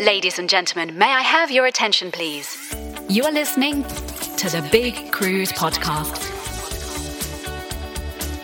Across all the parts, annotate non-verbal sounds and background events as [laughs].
Ladies and gentlemen, may I have your attention, please? You are listening to the Big Cruise Podcast.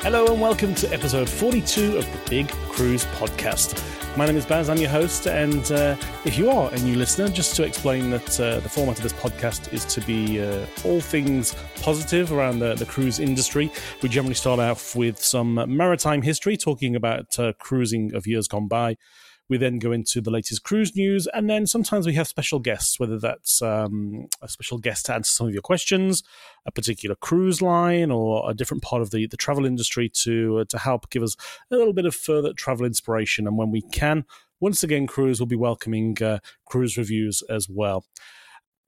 Hello and welcome to episode 42 of the Big Cruise Podcast. My name is Baz, I'm your host, and uh, if you are a new listener, just to explain that uh, the format of this podcast is to be uh, all things positive around the, the cruise industry. We generally start off with some maritime history, talking about uh, cruising of years gone by. We then go into the latest cruise news, and then sometimes we have special guests, whether that's um, a special guest to answer some of your questions, a particular cruise line, or a different part of the, the travel industry to uh, to help give us a little bit of further travel inspiration. And when we can, once again, Cruise will be welcoming uh, cruise reviews as well.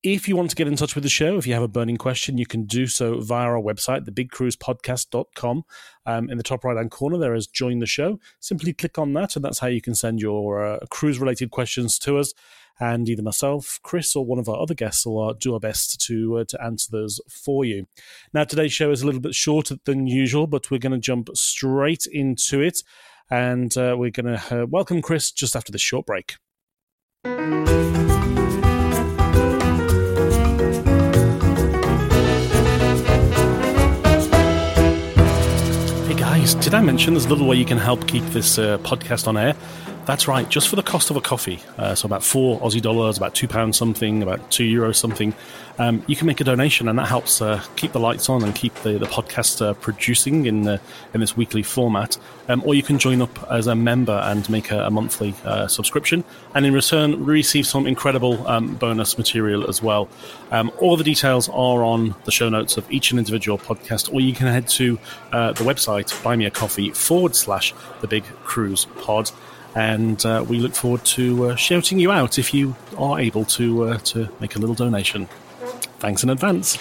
If you want to get in touch with the show, if you have a burning question, you can do so via our website, thebigcruisepodcast.com. Um, in the top right hand corner, there is join the show. Simply click on that, and that's how you can send your uh, cruise related questions to us. And either myself, Chris, or one of our other guests will uh, do our best to uh, to answer those for you. Now, today's show is a little bit shorter than usual, but we're going to jump straight into it. And uh, we're going to uh, welcome Chris just after this short break. Did I mention there's a little way you can help keep this uh, podcast on air? That's right, just for the cost of a coffee, uh, so about four Aussie dollars, about two pounds something, about two euros something, um, you can make a donation, and that helps uh, keep the lights on and keep the, the podcast uh, producing in the, in this weekly format. Um, or you can join up as a member and make a, a monthly uh, subscription, and in return receive some incredible um, bonus material as well. Um, all the details are on the show notes of each and individual podcast, or you can head to uh, the website buy me a coffee forward slash the big cruise pod and uh, we look forward to uh, shouting you out if you are able to uh, to make a little donation. Thanks in advance.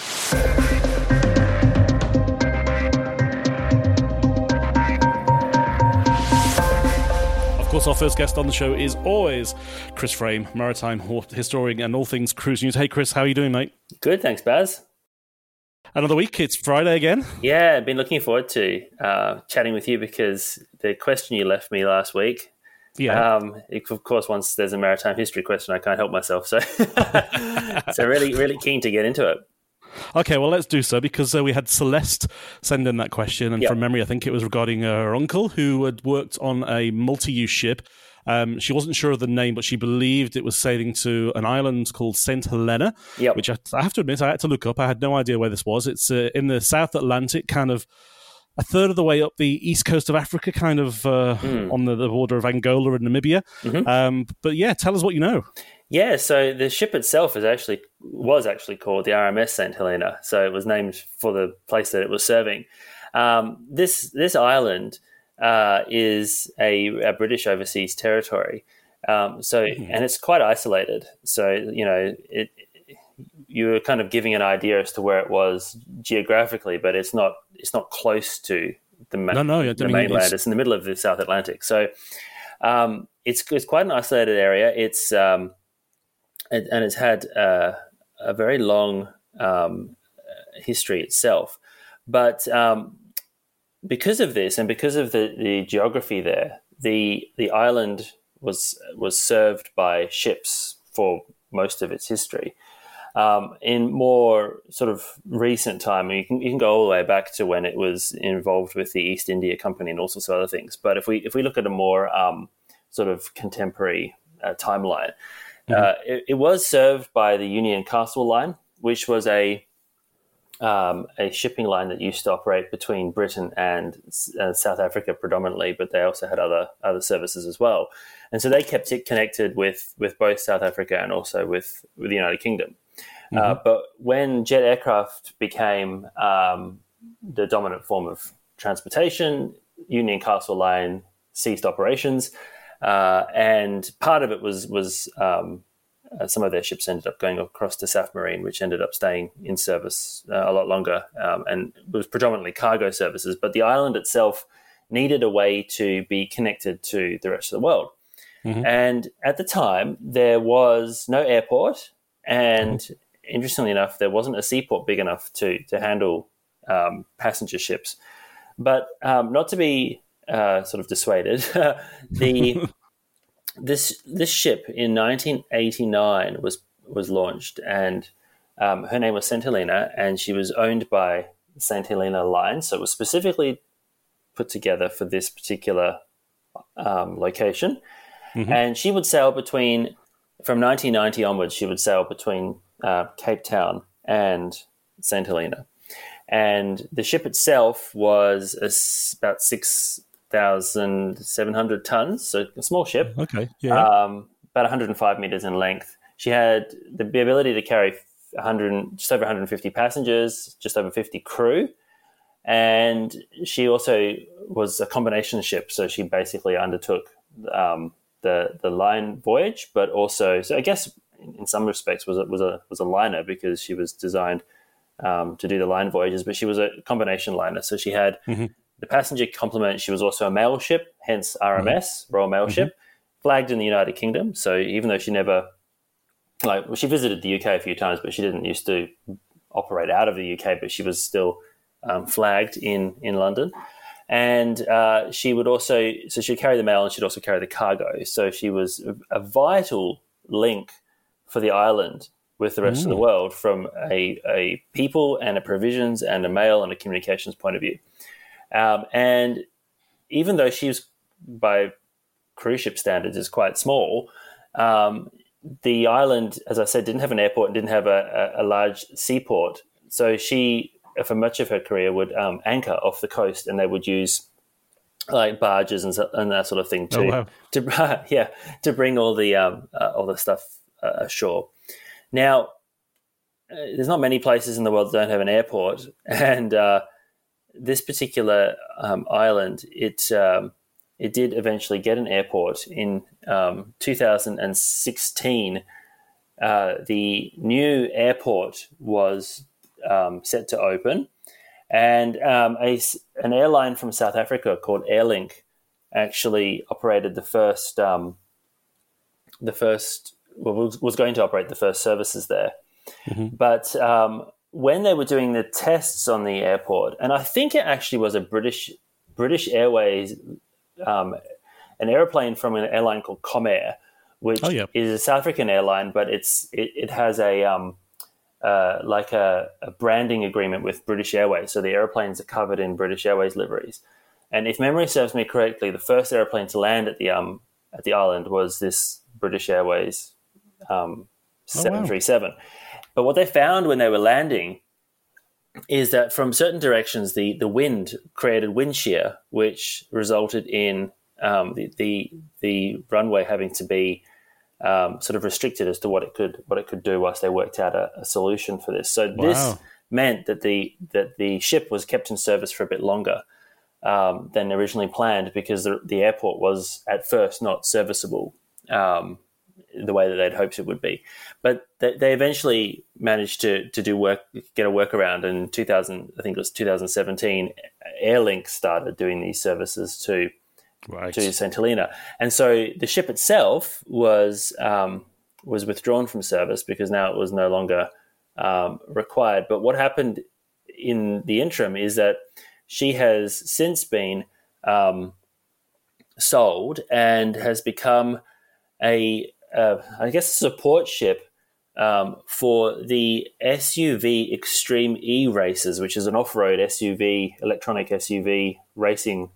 Of course, our first guest on the show is always Chris Frame, maritime historian and all things cruise news. Hey, Chris, how are you doing, mate? Good, thanks, Baz. Another week. It's Friday again. Yeah, I've been looking forward to uh, chatting with you because the question you left me last week Yeah. Um, of course, once there's a maritime history question, I can't help myself. So, [laughs] so really, really keen to get into it. Okay, well, let's do so because uh, we had Celeste send in that question, and Yep. from memory, I think it was regarding her uncle who had worked on a multi-use ship. Um, she wasn't sure of the name, but she believed it was sailing to an island called Saint Helena, Yep. which I, I have to admit I had to look up. I had no idea where this was. It's uh, in the South Atlantic, kind of a third of the way up the east coast of Africa, kind of uh, Hmm. on the, the border of Angola and Namibia. Mm-hmm. Um, but yeah, tell us what you know. Yeah, so the ship itself is actually was actually called the RMS St Helena. So it was named for the place that it was serving. Um, this this island uh, is a, a British overseas territory. Um, so and it's quite isolated. So you know it. You were kind of giving an idea as to where it was geographically, but it's not. It's not close to the, ma- no, no, the mainland. It's... it's... in the middle of the South Atlantic. So um, it's it's quite an isolated area. It's um, and, and, it's had uh, a very long um, history itself, but um, because of this and because of the, the geography there, the the island was was served by ships for most of its history. Um, in more sort of recent time, you can you can go all the way back to when it was involved with the East India Company and all sorts of other things. But if we if we look at a more um, sort of contemporary uh, timeline, mm-hmm. uh, it, it, was served by the Union Castle Line, which was a um, a shipping line that used to operate between Britain and uh, South Africa predominantly, but they also had other other services as well. And so they kept it connected with with both South Africa and also with with the United Kingdom. Uh, mm-hmm. Uh, but when jet aircraft became um, the dominant form of transportation, Union Castle Line ceased operations, uh, and part of it was was um, uh, some of their ships ended up going across to Safmarine, which ended up staying in service uh, a lot longer, um, and was predominantly cargo services. But the island itself needed a way to be connected to the rest of the world. Mm-hmm. And at the time, there was no airport, and mm-hmm interestingly enough, there wasn't a seaport big enough to to handle um, passenger ships. But um, not to be uh, sort of dissuaded, [laughs] the [laughs] this this ship in 1989 was was launched, and um, her name was Saint Helena, and she was owned by Saint Helena Line. So it was specifically put together for this particular um, location, mm-hmm. and she would sail between from 1990 onwards. She would sail between uh, Cape Town and St. Helena. And the ship itself was a, about 6,700 tons, so a small ship. Okay, yeah. Um, about 105 meters in length. She had the ability to carry 100, just over 150 passengers, just over 50 crew. And she also was a combination ship, so she basically undertook um, the the line voyage, but also, so I guess in some respects was a, was a was a liner because she was designed um, to do the line voyages, but she was a combination liner. So she had mm-hmm. the passenger complement. She was also a mail ship, hence RMS, mm-hmm. Royal Mail mm-hmm. Ship, flagged in the United Kingdom. So even though she never like well, she visited the UK a few times, but she didn't used to operate out of the UK, but she was still um, flagged in in London. And uh, she would also, so she'd carry the mail and she'd also carry the cargo. So she was a vital link for the island with the rest mm. of the mm. world from a, a people and a provisions and a mail and a communications point of view. Um, and even though she was, by cruise ship standards, is quite small, um, the island, as I said, didn't have an airport and didn't have a, a, a large seaport. So she, for much of her career, would um, anchor off the coast and they would use like barges and, and that sort of thing to, oh, wow. to [laughs] yeah, to bring all the um, uh, all the stuff uh, ashore. Now, uh, there's not many places in the world that don't have an airport, [laughs] and uh, this particular um, island, it um, it did eventually get an airport in um, 2016. Uh, the new airport was um, set to open, and um, a, an airline from South Africa called Airlink actually operated the first um, the first was, was going to operate the first services there. Mm-hmm. But um, when they were doing the tests on the airport, and I think it actually was a British British Airways, um, an airplane from an airline called Comair, which oh, yeah. is a South African airline, but it's it, it has a um, uh, like a, a, branding agreement with British Airways, so the airplanes are covered in British Airways liveries. And if memory serves me correctly, the first airplane to land at the um, at the island was this British Airways um, 737. Oh, wow. But what they found when they were landing is that from certain directions, the, the wind created wind shear, which resulted in um, the, the, the runway having to be um, sort of restricted as to what it could what it could do whilst they worked out a, a solution for this. So wow. this meant that the that the ship was kept in service for a bit longer um, than originally planned because the, the, airport was at first not serviceable um, the way that they'd hoped it would be. But they, they eventually managed to to do work, get a workaround. In 2000, I think it was 2017, Airlink started doing these services to right. to St Helena, and so the ship itself was um, was withdrawn from service because now it was no longer um, required. But what happened in the interim is that she has since been um, sold and has become a, uh, I guess, a support ship um, for the SUV Extreme E races, which is an off-road SUV, electronic SUV racing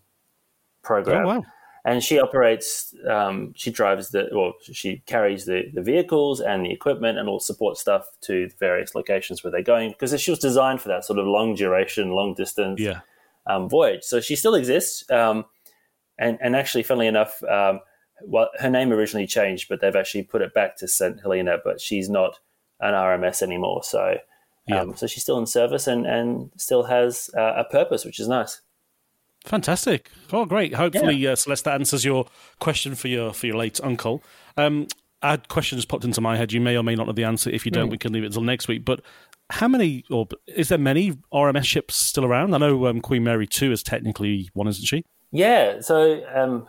program. Oh, wow. And she operates, um, she drives the, well, she carries the, the vehicles and the equipment and all support stuff to various locations where they're going because she was designed for that sort of long duration, long distance yeah. um, voyage. So she still exists. Um, and, and actually, funnily enough, um, well, her name originally changed, but they've actually put it back to St. Helena, but she's not an RMS anymore. So, um, so she's still in service and, and still has uh, a purpose, which is nice. Fantastic! Oh, great. Hopefully, yeah. uh, Celeste, that answers your question for your for your late uncle. Um, a question just popped into my head. You may or may not know the answer. If you don't, mm. we can leave it until next week. But how many, or is there many RMS ships still around? I know um, Queen Mary Two is technically one, isn't she? Yeah. So, um,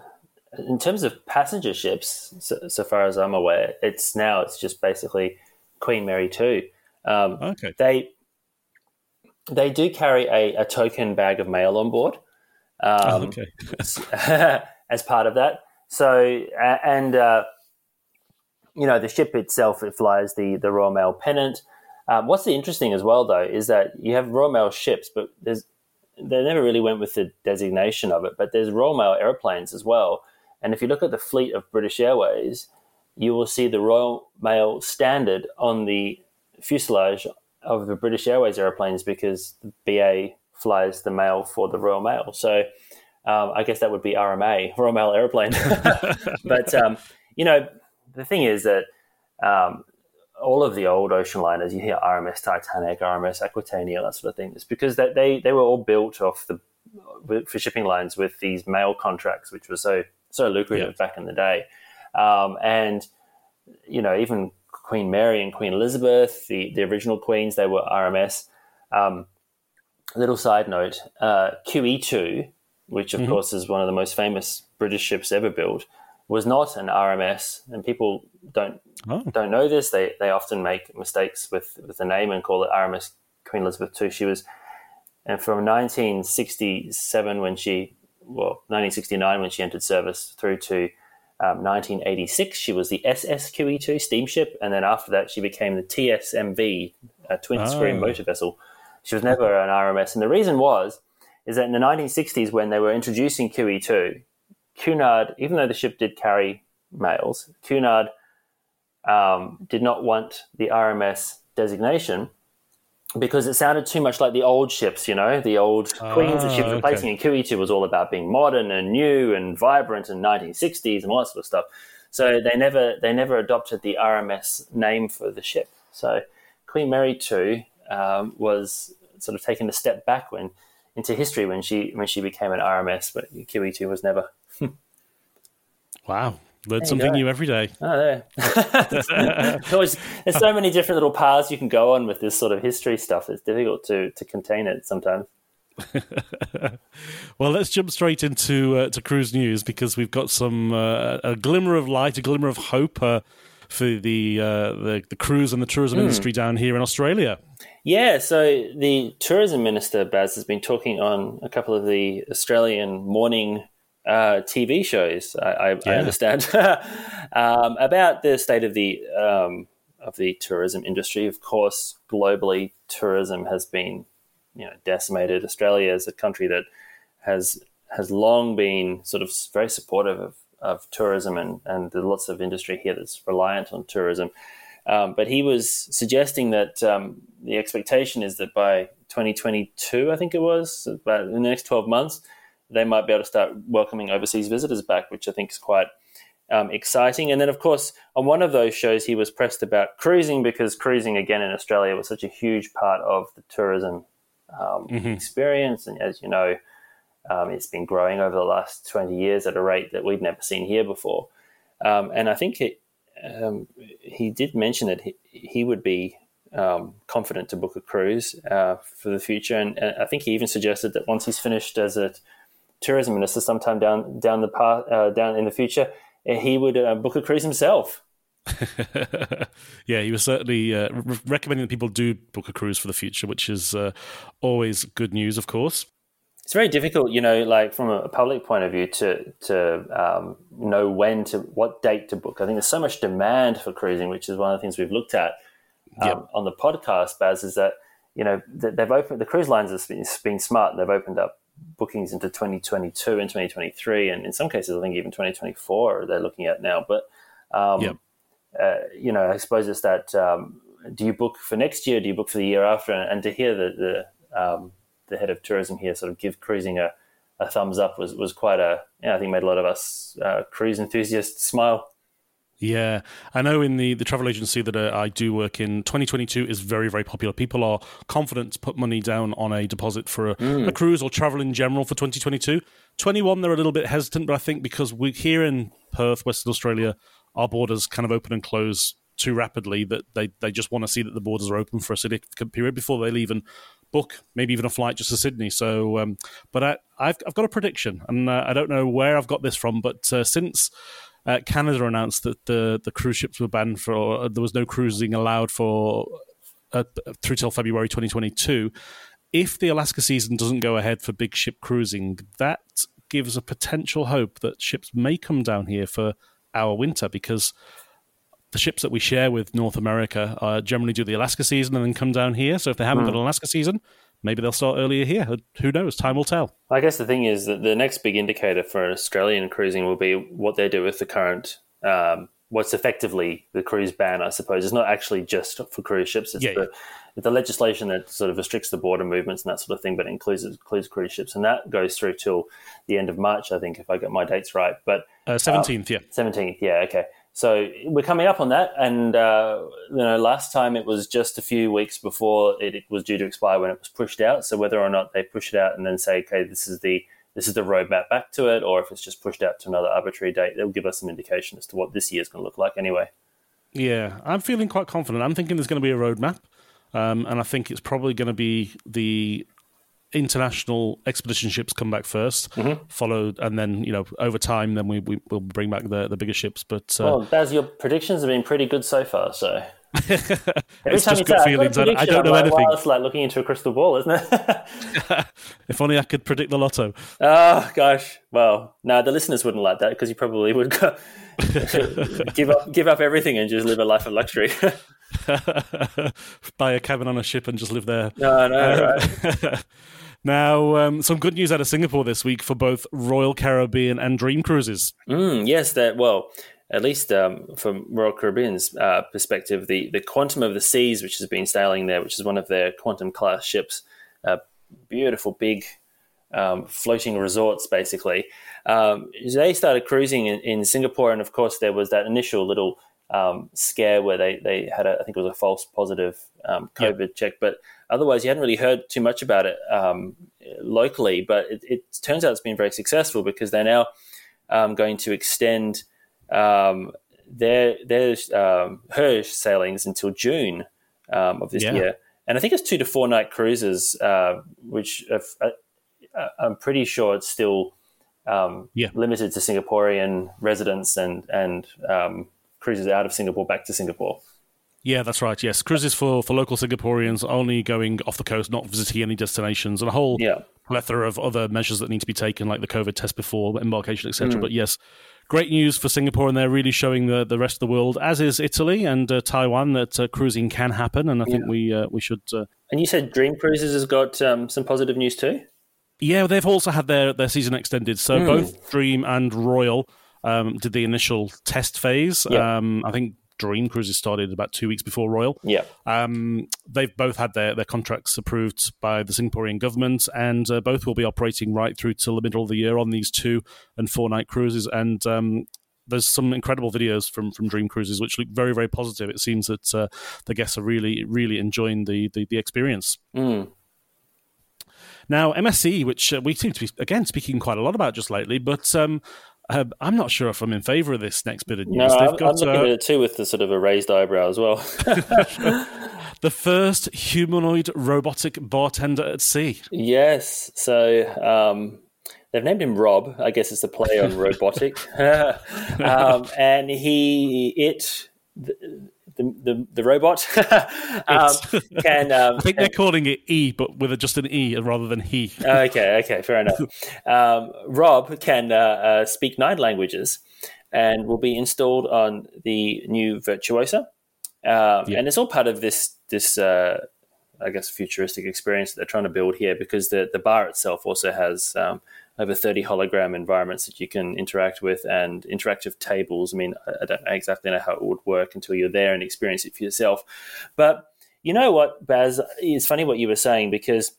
in terms of passenger ships, so, so, far as I'm aware, it's now it's just basically Queen Mary Two. Um, okay. They they do carry a, a, token bag of mail on board. Um, oh, okay. [laughs] as part of that. So, and uh, you know, the ship itself it flies the the Royal Mail pennant. Um, what's the interesting as well, though, is that you have Royal Mail ships, but there's they never really went with the designation of it, but there's Royal Mail airplanes as well. And if you look at the fleet of British Airways, you will see the Royal Mail standard on the fuselage of the British Airways airplanes because the BA flies the mail for the Royal Mail. So um, I guess that would be RMA, [laughs] Royal Mail Aeroplane. [laughs] but, um, you know, the thing is that um, all of the old ocean liners, you hear RMS Titanic, RMS Aquitania, that sort of thing. It's because they, they, they were all built off the for shipping lines with these mail contracts, which were so so lucrative back in the day. Um, and you know, even Queen Mary and Queen Elizabeth, the, the original queens, they were RMS. Um, little side note: uh, QE2, which of mm-hmm. course is one of the most famous British ships ever built, was not an RMS, and people don't oh. don't know this. They they often make mistakes with with the name and call it RMS Queen Elizabeth II. She was, and from 1967 when she well 1969 when she entered service through to um, 1986 she was the SSQE2 steamship, and then after that she became the TSMV, a twin oh. motor vessel. She was never an RMS, and the reason was is that in the 1960s when they were introducing QE2, Cunard, even though the ship did carry mails, Cunard um, did not want the RMS designation because it sounded too much like the old ships, you know, the old Queens and ships ah, replacing. And QE2 was all about being modern and new and vibrant in 1960s and all that sort of stuff. So they never they never adopted the RMS name for the ship. So Queen Mary two um, was sort of taken a step back when into history when she when she became an RMS, but QE2 was never. [laughs] wow, learn something new every day. Oh, there. [laughs] [laughs] there's, there's so many different little paths you can go on with this sort of history stuff. It's difficult to to contain it sometimes. [laughs] well, let's jump straight into uh, to cruise news because we've got some uh, a glimmer of light, a glimmer of hope uh, for the, uh, the, the cruise and the tourism mm. industry down here in Australia. Yeah, so the tourism minister Baz has been talking on a couple of the Australian morning uh, TV shows. I, I, yeah. I understand [laughs] um, about the state of the um, of the tourism industry. Of course, globally, tourism has been you know decimated. Australia is a country that has has long been sort of very supportive of, of tourism, and and there's lots of industry here that's reliant on tourism. Um, but he was suggesting that um, the expectation is that by 2022, I think it was, about in the next 12 months, they might be able to start welcoming overseas visitors back, which I think is quite um, exciting. And then, of course, on one of those shows, he was pressed about cruising because cruising, again, in Australia was such a huge part of the tourism um, mm-hmm. experience. And as you know, um, it's been growing over the last 20 years at a rate that we'd never seen here before. Um, and I think it, um, he did mention that he, he would be um, confident to book a cruise uh, for the future, and, and, I think he even suggested that once he's finished as a tourism minister, sometime down down the path uh, down in the future, he would uh, book a cruise himself. [laughs] yeah, he was certainly uh, re- recommending that people do book a cruise for the future, which is uh, always good news, of course. It's very difficult, you know, like from a public point of view, to to um, know when to what date to book. I think there's so much demand for cruising, which is one of the things we've looked at um, yep. on the podcast. Baz is that you know they've opened the cruise lines have been, been smart. They've opened up bookings into 2022 and 2023, and in some cases, I think even 2024 they're looking at now. But um, yep uh, you know, I suppose it's that um, do you book for next year? Do you book for the year after? And, and to hear the the, um, the, head of tourism here sort of give cruising a, a thumbs up was was quite a yeah, I think made a lot of us uh, cruise enthusiasts smile. Yeah, I know in the, the travel agency that uh, I do work in, 2022 is very, very popular. People are confident to put money down on a deposit for a, mm. a cruise or travel in general for 2022. 21, they're a little bit hesitant, but I think because we're here in Perth, Western Australia, our borders kind of open and close too rapidly that they, they just want to see that the borders are open for a significant period before they leave and book maybe even a flight just to Sydney. So, um, but I, have I've got a prediction, and uh, I don't know where I've got this from, but uh, since uh, Canada announced that the the cruise ships were banned for, uh, there was no cruising allowed for uh, through till February 2022. If the Alaska season doesn't go ahead for big ship cruising, that gives a potential hope that ships may come down here for our winter because the ships that we share with North America uh, generally do the Alaska season and then come down here. So if they haven't mm. got an Alaska season, maybe they'll start earlier here. Who knows? Time will tell. I guess the thing is that the next big indicator for Australian cruising will be what they do with the current. Um, what's effectively the cruise ban, I suppose. It's not actually just for cruise ships. It's yeah, the, yeah. the legislation that sort of restricts the border movements and that sort of thing, but includes includes cruise ships, and that goes through till the end of March, I think, if I get my dates right. But uh, seventeenth, uh, yeah, seventeenth, yeah, okay. So we're coming up on that, and uh, you know, last time it was just a few weeks before it, it, was due to expire when it was pushed out. So whether or not they push it out and then say, okay, this is the this is the roadmap back to it, or if it's just pushed out to another arbitrary date, they'll give us some indication as to what this year is going to look like. Anyway. Yeah, I'm feeling quite confident. I'm thinking there's going to be a roadmap, um, and I think it's probably going to be the international expedition ships come back 1st mm-hmm. followed, and then you know over time, then we, we will bring back the the bigger ships. But uh, well, Baz, your predictions have been pretty good so far. So [laughs] Every it's just good say, feelings. I, I, don't know like, anything. It's like looking into a crystal ball, isn't it? [laughs] [laughs] if only I could predict the lotto. Oh gosh. Well, no, the listeners wouldn't like that because you probably would go, give up, give up everything and just live a life of luxury. Buy a cabin on a ship and just live there. No, no, um, right. Now, um, some good news out of Singapore this week for both Royal Caribbean and Dream Cruises. Mm, yes, that well, at least um, from Royal Caribbean's uh, perspective, the, the Quantum of the Seas, which has been sailing there, which is one of their Quantum class ships, uh, beautiful big um, floating resorts, basically. Um, they started cruising in, in, Singapore, and of course, there was that initial little um, scare where they, they had, a, I think it was a false positive um, COVID yep. check, but otherwise, you hadn't really heard too much about it um, locally. But it, it, turns out it's been very successful because they're now going to extend um, their their um, her sailings until June um, of this yeah. year, and I think it's two to four night cruises, uh, which have, uh, uh, I'm pretty sure it's still um, yeah. limited to Singaporean residents and and um, cruises out of Singapore back to Singapore. Yeah, that's right. Yes, cruises for, for local Singaporeans only going off the coast, not visiting any destinations, and a whole yeah. plethora of other measures that need to be taken, like the COVID test before embarkation, etc. Mm. But yes, great news for Singapore, and they're really showing the, the rest of the world, as is Italy and uh, Taiwan, that uh, cruising can happen. And I think yeah. we uh, we should. Uh, and you said Dream Cruises has got um, some positive news too. Yeah, they've also had their, their season extended. So mm. both Dream and Royal um, did the initial test phase. Yeah. Um, I think Dream Cruises started about two weeks before Royal. Yeah. Um, they've both had their, their contracts approved by the Singaporean government, and uh, both will be operating right through till the middle of the year on these two and four night cruises. And um, there's some incredible videos from from Dream Cruises which look very very positive. It seems that uh, the guests are really really enjoying the the, the experience. Mm. Now, MSC, which uh, we seem to be again speaking quite a lot about just lately, but um, Um, I'm not sure if I'm in favour of this next bit of news. No, They've I'm, got, I'm looking uh, at it too with the sort of a raised eyebrow as well. [laughs] [laughs] the first humanoid robotic bartender at sea. yes, so um, they've named him Rob. I guess it's a play on [laughs] robotic, um, and he it. The, the, the, robot [laughs] um, can. Um, [laughs] I think they're calling it E, but with a, just an E rather than he. [laughs] okay, okay, fair enough. Um, Rob can uh, uh, speak nine languages and will be installed on the new Virtuosa. Um, Yeah. And it's all part of this, this uh, I guess, futuristic experience that they're trying to build here because the, the bar itself also has um, over 30 hologram environments that you can interact with and interactive tables. I mean, I don't exactly know how it would work until you're there and experience it for yourself. But you know what, Baz? It's funny what you were saying because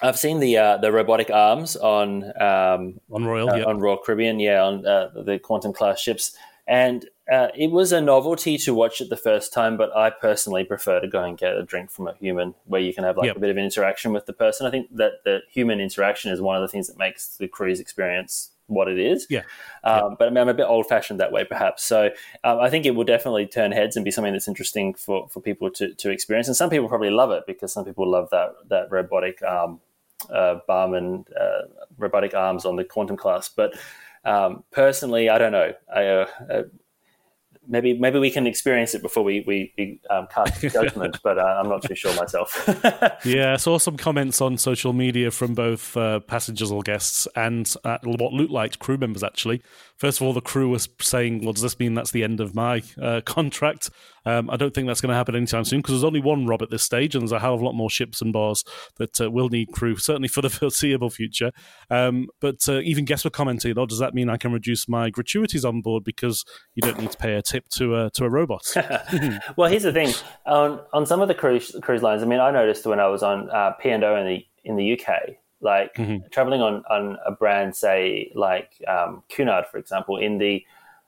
I've seen the uh, the robotic arms on um, On Royal, uh, yeah. on Royal Caribbean, yeah, on uh, the Quantum class ships, and uh, it was a novelty to watch it the first time. But I personally prefer to go and get a drink from a human, where you can have like Yep. a bit of an interaction with the person. I think that the human interaction is one of the things that makes the cruise experience what it is. Yeah. Um, But I mean, I'm a bit old fashioned that way, perhaps. So um, I think it will definitely turn heads and be something that's interesting for, for people to, to experience. And some people probably love it because some people love that that robotic um, uh, barman, uh, robotic arms on the quantum class. But um, personally, I don't know. I, uh, uh, maybe maybe we can experience it before we we, we um, cast [laughs] judgment. but uh, I'm not too sure myself. [laughs] Yeah, I saw some comments on social media from both uh, passengers or guests and uh, what looked like crew members, actually. First of all, the crew was saying, well, does this mean that's the end of my uh, [laughs] contract? Um, I don't think that's going to happen anytime soon because there's only one Rob at this stage, and there's a hell of a lot more ships and bars that uh, will need crew, certainly for the foreseeable future. Um, but uh, even guests were commenting, oh, does that mean I can reduce my gratuities on board because you don't need to pay a tip to, uh, to a robot? [laughs] well, here's the thing on on some of the cruise cruise lines. I mean, I noticed when I was on uh, P and O in the in the UK, like traveling on on a brand, say like um, Cunard, for example, in the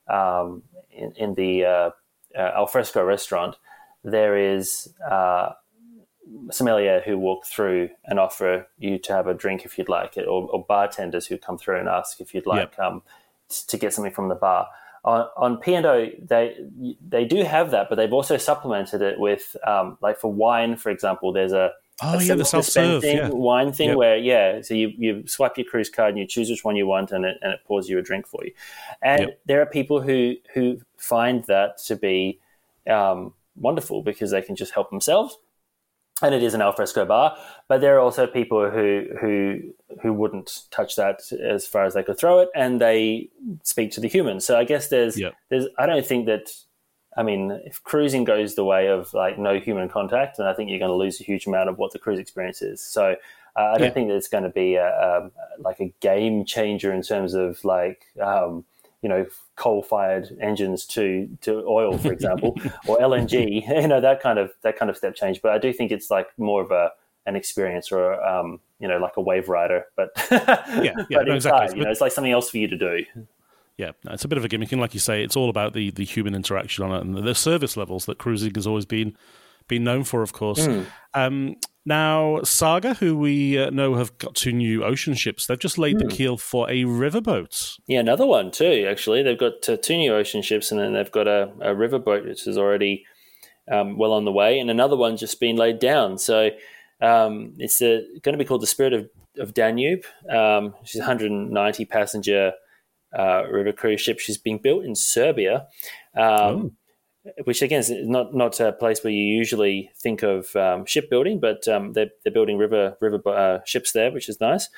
um, in, in the uh, uh, alfresco restaurant, there is uh, sommelier who walk through and offer you to have a drink if you'd like it, or, or bartenders who come through and ask if you'd like um, t- to get something from the bar. On, on P&O, they they do have that, but they've also supplemented it with, um, like for wine, for example, there's a, Oh, a yeah, the self-serve, self-dispensing yeah. wine thing Yep. where, yeah, so you, you swipe your cruise card and you choose which one you want and it, and it pours you a drink for you. And Yep. there are people who, who find that to be um, wonderful because they can just help themselves and it is an alfresco bar. But there are also people who who who wouldn't touch that as far as they could throw it, and they speak to the humans. So I guess there's Yep. there's I don't think that. I mean, if cruising goes the way of like no human contact, then I think you're going to lose a huge amount of what the cruise experience is. So uh, I don't Yeah. think that it's going to be a, um like a game changer in terms of like um, you know coal-fired engines to to oil, for example, [laughs] or LNG. [laughs] You know that kind of that kind of step change. But I do think it's like more of a an experience or um, you know like a wave rider, but [laughs] yeah, but no, exactly. you know, it's like something else for you to do. Yeah, it's a bit of a gimmick, and like you say, it's all about the, the human interaction on it and the, service levels that cruising has always been been known for, of course. Um, now, Saga, who we uh, know have got two new ocean ships, they've just laid the keel for a riverboat. Yeah, another one too. Actually, they've got uh, two new ocean ships, and then they've got a, a riverboat which is already um, well on the way, and another one just been laid down. So um, it's uh going to be called the Spirit of, of Danube. Um, she's a 190 passenger uh, river cruise ship. She's being built in Serbia. Um, Which again is not not a place where you usually think of um, shipbuilding, but um, they're, they're building river river uh, ships there, which is nice.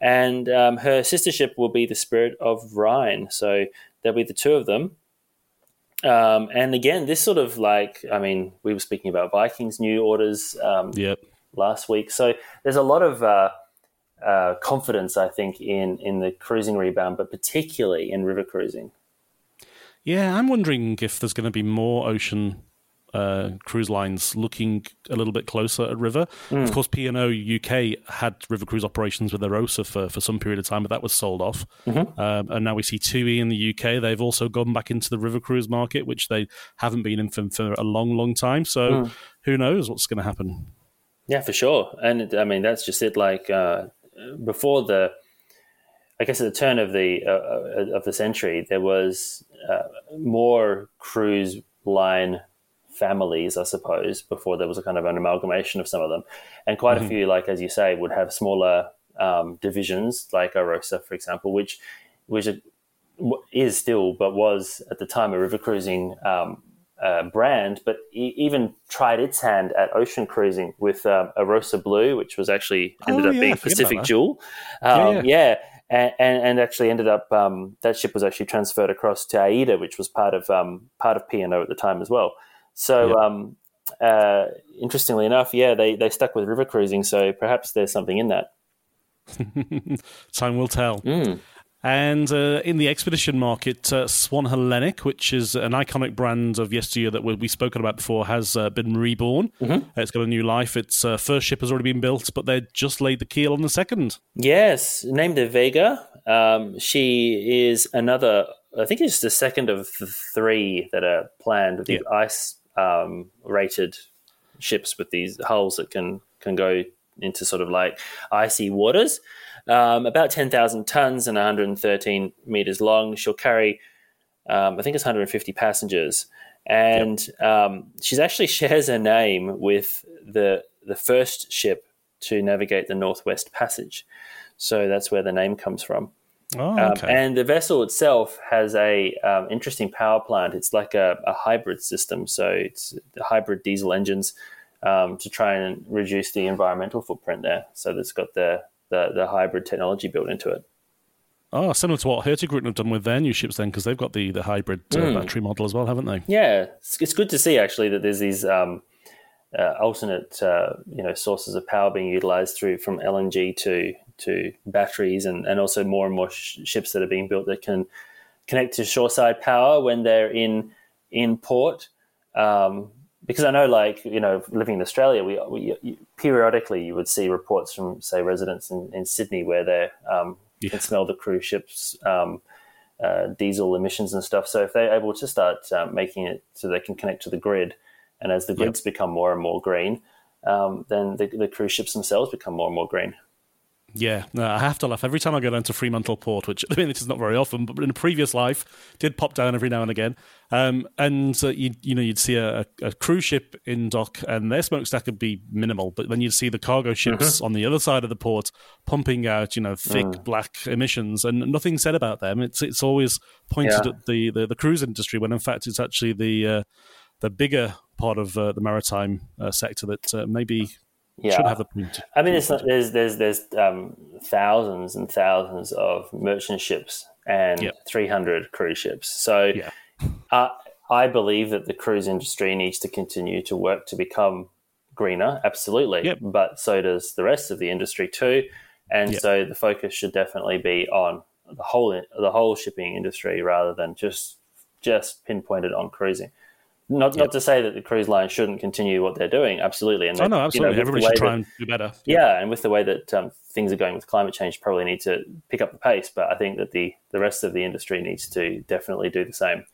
And um, her sister ship will be the Spirit of Rhine, so there'll be the two of them. Um, and again, this sort of like, I mean, we were speaking about Vikings new orders um, Yep. last week, so there's a lot of uh, uh, confidence, I think, in in the cruising rebound, but particularly in river cruising. Yeah, I'm wondering if there's going to be more ocean uh, cruise lines looking a little bit closer at river. Of course, P&O UK had river cruise operations with their Arosa for, for some period of time, but that was sold off. Um, and now we see TUI in the UK. They've also gone back into the river cruise market, which they haven't been in for, for a long, long time. So who knows what's going to happen? Yeah, for sure. And I mean, that's just it. Like uh, before the, I guess at the turn of the uh, uh, of the century, there was uh, more cruise line families, I suppose, before there was a kind of an amalgamation of some of them, and quite mm-hmm. a few, like as you say, would have smaller um, divisions, like Arosa, for example, which which is still, but was at the time a river cruising um, uh, brand, but e- even tried its hand at ocean cruising with um, Arosa Blue, which was actually ended oh, up yeah, being Pacific Jewel. Um, yeah, yeah. yeah. And, and, actually ended up um, that ship was actually transferred across to AIDA, which was part of um, part of P and O at the time as well. So um, uh, interestingly enough, yeah, they they stuck with river cruising. So perhaps there's something in that. [laughs] Time will tell. Mm. And uh, in the expedition market, uh, Swan Hellenic, which is an iconic brand of yesteryear that we've spoken about before, has uh, been reborn. Mm-hmm. It's got a new life. Its uh, first ship has already been built, but they just laid the keel on the second. Yes, named the Vega. Um, she is another, I think it's the second of the three that are planned with these yeah. ice um, rated ships with these hulls that can, can go into sort of like icy waters um, about 10,000 tons and 113 meters long. She'll carry, um, I think it's 150 passengers. And yep. um, she's actually [laughs] shares her name with the, the first ship to navigate the Northwest Passage. So that's where the name comes from. Oh, um, and the vessel itself has a um, interesting power plant. It's like a, a, hybrid system, so it's hybrid diesel engines um, to try and reduce the environmental footprint there. So it's got the the, the hybrid technology built into it. Oh, similar to what Hurtigruten have done with their new ships, then, because they've got the the hybrid uh, mm. battery model as well, haven't they? Yeah, it's, it's good to see actually that there's these um, uh, alternate uh, you know sources of power being utilized through from LNG to to batteries, and, and also more and more sh- ships that are being built that can connect to shoreside power when they're in in port. Um, because I know, like you know, living in Australia, we, we periodically you would see reports from say residents in, in Sydney where they um, yeah. can smell the cruise ships um, uh, diesel emissions and stuff. So if they're able to start um, making it so they can connect to the grid, and as the grids yep. become more and more green, um, then the, the cruise ships themselves become more and more green. Yeah, no, I have to laugh every time I go down to Fremantle Port, which [laughs] I mean, this is not very often, but in a previous life, did pop down every now and again. Um, and uh, you you know you'd see a, a, cruise ship in dock, and their smokestack would be minimal, but then you'd see the cargo ships mm-hmm. on the other side of the port pumping out you know thick mm. black emissions, and nothing said about them. It's it's always pointed yeah. at the, the, the cruise industry when in fact it's actually the uh, the bigger part of uh, the maritime uh, sector that uh, maybe yeah. should have a point. I mean, not, there's there's there's um, thousands and thousands of merchant ships and yep. 300 cruise ships. So, yeah. uh, I believe that the cruise industry needs to continue to work to become greener, absolutely. Yep. But so does the rest of the industry too. And yep. so the focus should definitely be on the whole the whole shipping industry rather than just just pinpointed on cruising. Not yep. not to say that the cruise line shouldn't continue what they're doing, absolutely. And oh no, absolutely. You know, Everybody should try that, and do better. Yeah, and with the way that um, things are going with climate change, probably need to pick up the pace. But I think that the the rest of the industry needs to definitely do the same.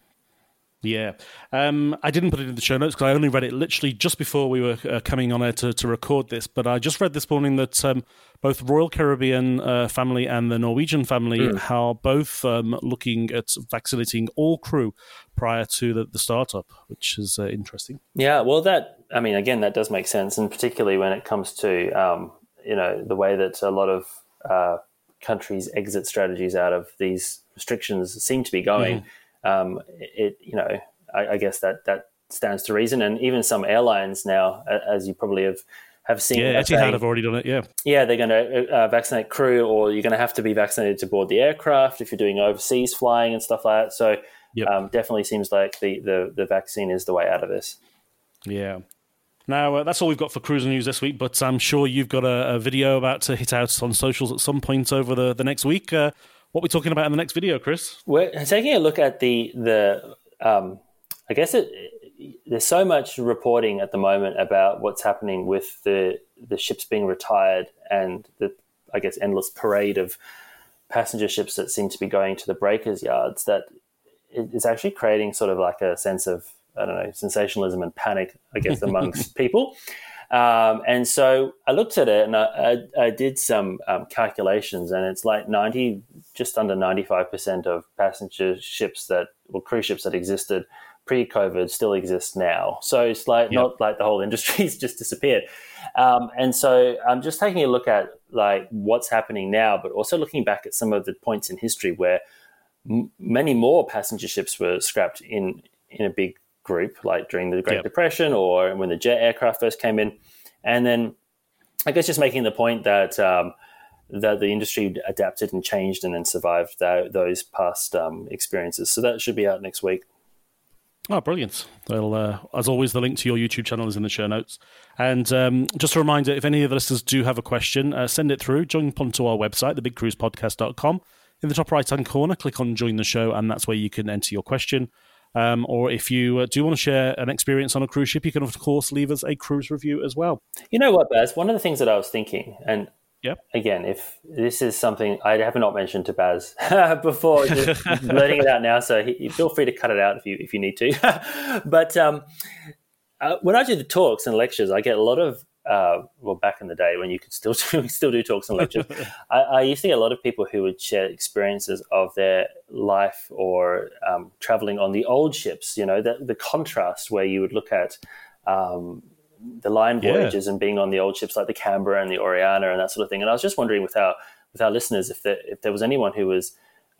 Yeah. Um, I didn't put it in the show notes because I only read it literally just before we were uh, coming on air to, to record this. But I just read this morning that um, both Royal Caribbean uh, family and the Norwegian family mm. are both um, looking at vaccinating all crew prior to the, the startup, which is uh, interesting. Yeah. Well, that, I mean, again, that does make sense. And particularly when it comes to, um, you know, the way that a lot of uh, countries exit strategies out of these restrictions seem to be going. Mm um, it you know I, I, guess that that stands to reason. And even some airlines now, as you probably have have seen, yeah, Etihad have already done it. Yeah, yeah, they're going to uh, vaccinate crew, or you're going to have to be vaccinated to board the aircraft if you're doing overseas flying and stuff like that. So yep. um, definitely seems like the, the the vaccine is the way out of this. Yeah. Now, uh, that's all we've got for cruise news this week, but I'm sure you've got a, a, video about to hit out on socials at some point over the, the next week. Uh, what are we talking about in the next video, Chris? We're taking a look at the the. Um, I guess it, there's so much reporting at the moment about what's happening with the the ships being retired and the I guess endless parade of passenger ships that seem to be going to the breakers yards that is actually creating sort of like a sense of I don't know sensationalism and panic I guess [laughs] amongst people. Um, and so I looked at it and I, I, I did some um, calculations, and it's like 90, just under 95% of passenger ships that, or cruise ships that existed pre COVID still exists now. So it's like yep. not like the whole [laughs] industry's just disappeared. Um, and so I'm just taking a look at like what's happening now, but also looking back at some of the points in history where m- many more passenger ships were scrapped in in a big group, like during the Great yep. Depression or when the jet aircraft first came in. And then I guess just making the point that um, that the industry adapted and changed and then survived that, those past um, experiences. So that should be out next week. Oh, brilliant. Well, uh, as always, the link to your YouTube channel is in the show notes. And um, just a reminder if any of the listeners do have a question, uh, send it through. Join onto our website, thebigcruisepodcast.com. In the top right hand corner, click on Join the Show, and that's where you can enter your question. Um, or if you uh, do want to share an experience on a cruise ship, you can, of course, leave us a cruise review as well. You know what, Baz? One of the things that I was thinking, and Yep. Again, if this is something I have not mentioned to Baz [laughs] before, just [laughs] letting it out now, so he, feel free to cut it out if you if you need to. [laughs] but um, uh, when I do the talks and lectures, I get a lot of uh, well, back in the day when you could still do, still do talks and lectures, I, I, used to get a lot of people who would share experiences of their life or um, traveling on the old ships. You know, the, the contrast where you would look at um, the line voyages yeah. and being on the old ships like the Canberra and the Oriana and that sort of thing. And I was just wondering with our with our listeners if there, if there was anyone who was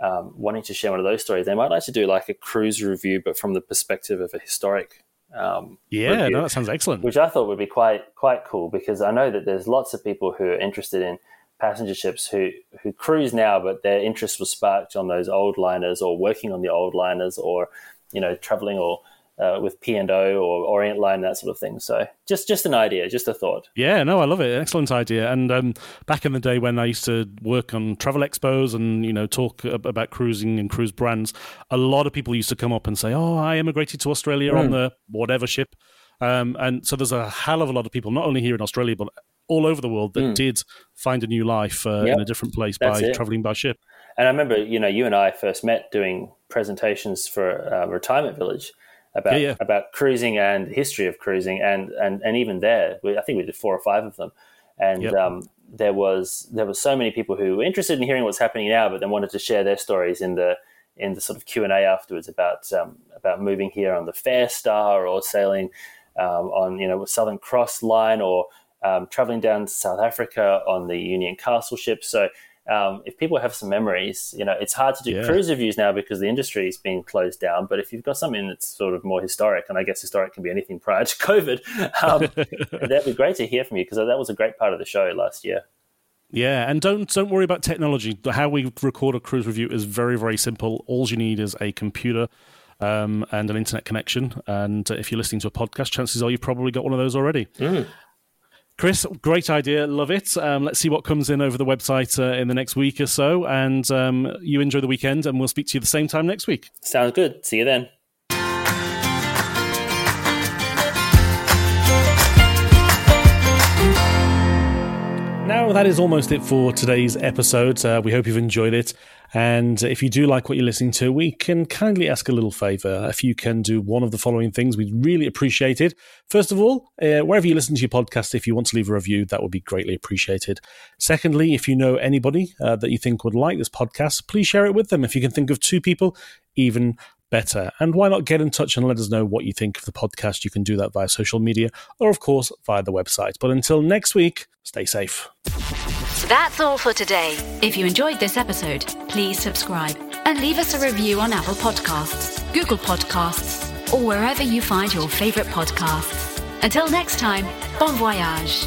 um, wanting to share one of those stories, they might like to do like a cruise review, but from the perspective of a historic um, yeah, review, no, that sounds excellent. Which I thought would be quite quite cool because I know that there's lots of people who are interested in passenger ships who who cruise now, but their interest was sparked on those old liners or working on the old liners or you know traveling or uh, with P and O or Orient Line, that sort of thing. So just just an idea, just a thought. Yeah, no, I love it. Excellent idea. And um, back in the day when I used to work on travel expos and you know talk about cruising and cruise brands, a lot of people used to come up and say, "Oh, I immigrated to Australia mm. on hmm. the whatever ship." Um, and so there's a hell of a lot of people, not only here in Australia but all over the world, that mm. did find a new life uh, yep. in a different place That's by it. traveling by ship. And I remember, you know, you and I first met doing presentations for a retirement village about yeah, yeah. about cruising and history of cruising, and and and even there, we, I think we did four or five of them, and yep. um, there was there was so many people who were interested in hearing what's happening now, but then wanted to share their stories in the in the sort of Q and A afterwards about um, about moving here on the Fair Star or sailing um, on you know Southern Cross line or um, traveling down to South Africa on the Union Castle ship. So um, if people have some memories, you know, it's hard to do yeah. cruise reviews now because the industry is being closed down. But if you've got something that's sort of more historic, and I guess historic can be anything prior to [laughs] COVID, um, [laughs] that'd be great to hear from you because that was a great part of the show last year. Yeah, and don't don't worry about technology. How we record a cruise review is very very simple. All you need is a computer um, and an internet connection. And if you're listening to a podcast, chances are you've probably got one of those already. Mm. Chris, great idea. Love it. Um, let's see what comes in over the website uh, in the next week or so. And um, you enjoy the weekend, and we'll speak to you the same time next week. Sounds good. See you then. Now, that is almost it for today's episode. Uh, we hope you've enjoyed it. And if you do like what you're listening to, we can kindly ask a little favor. If you can do one of the following things, we'd really appreciate it. First of all, uh, wherever you listen to your podcast, if you want to leave a review, that would be greatly appreciated. Secondly, if you know anybody uh, that you think would like this podcast, please share it with them. If you can think of two people, even better. And why not get in touch and let us know what you think of the podcast? You can do that via social media or, of course, via the website. But until next week, stay safe. That's all for today. If you enjoyed this episode, please subscribe and leave us a review on Apple Podcasts, Google Podcasts, or wherever you find your favorite podcasts. Until next time, bon voyage.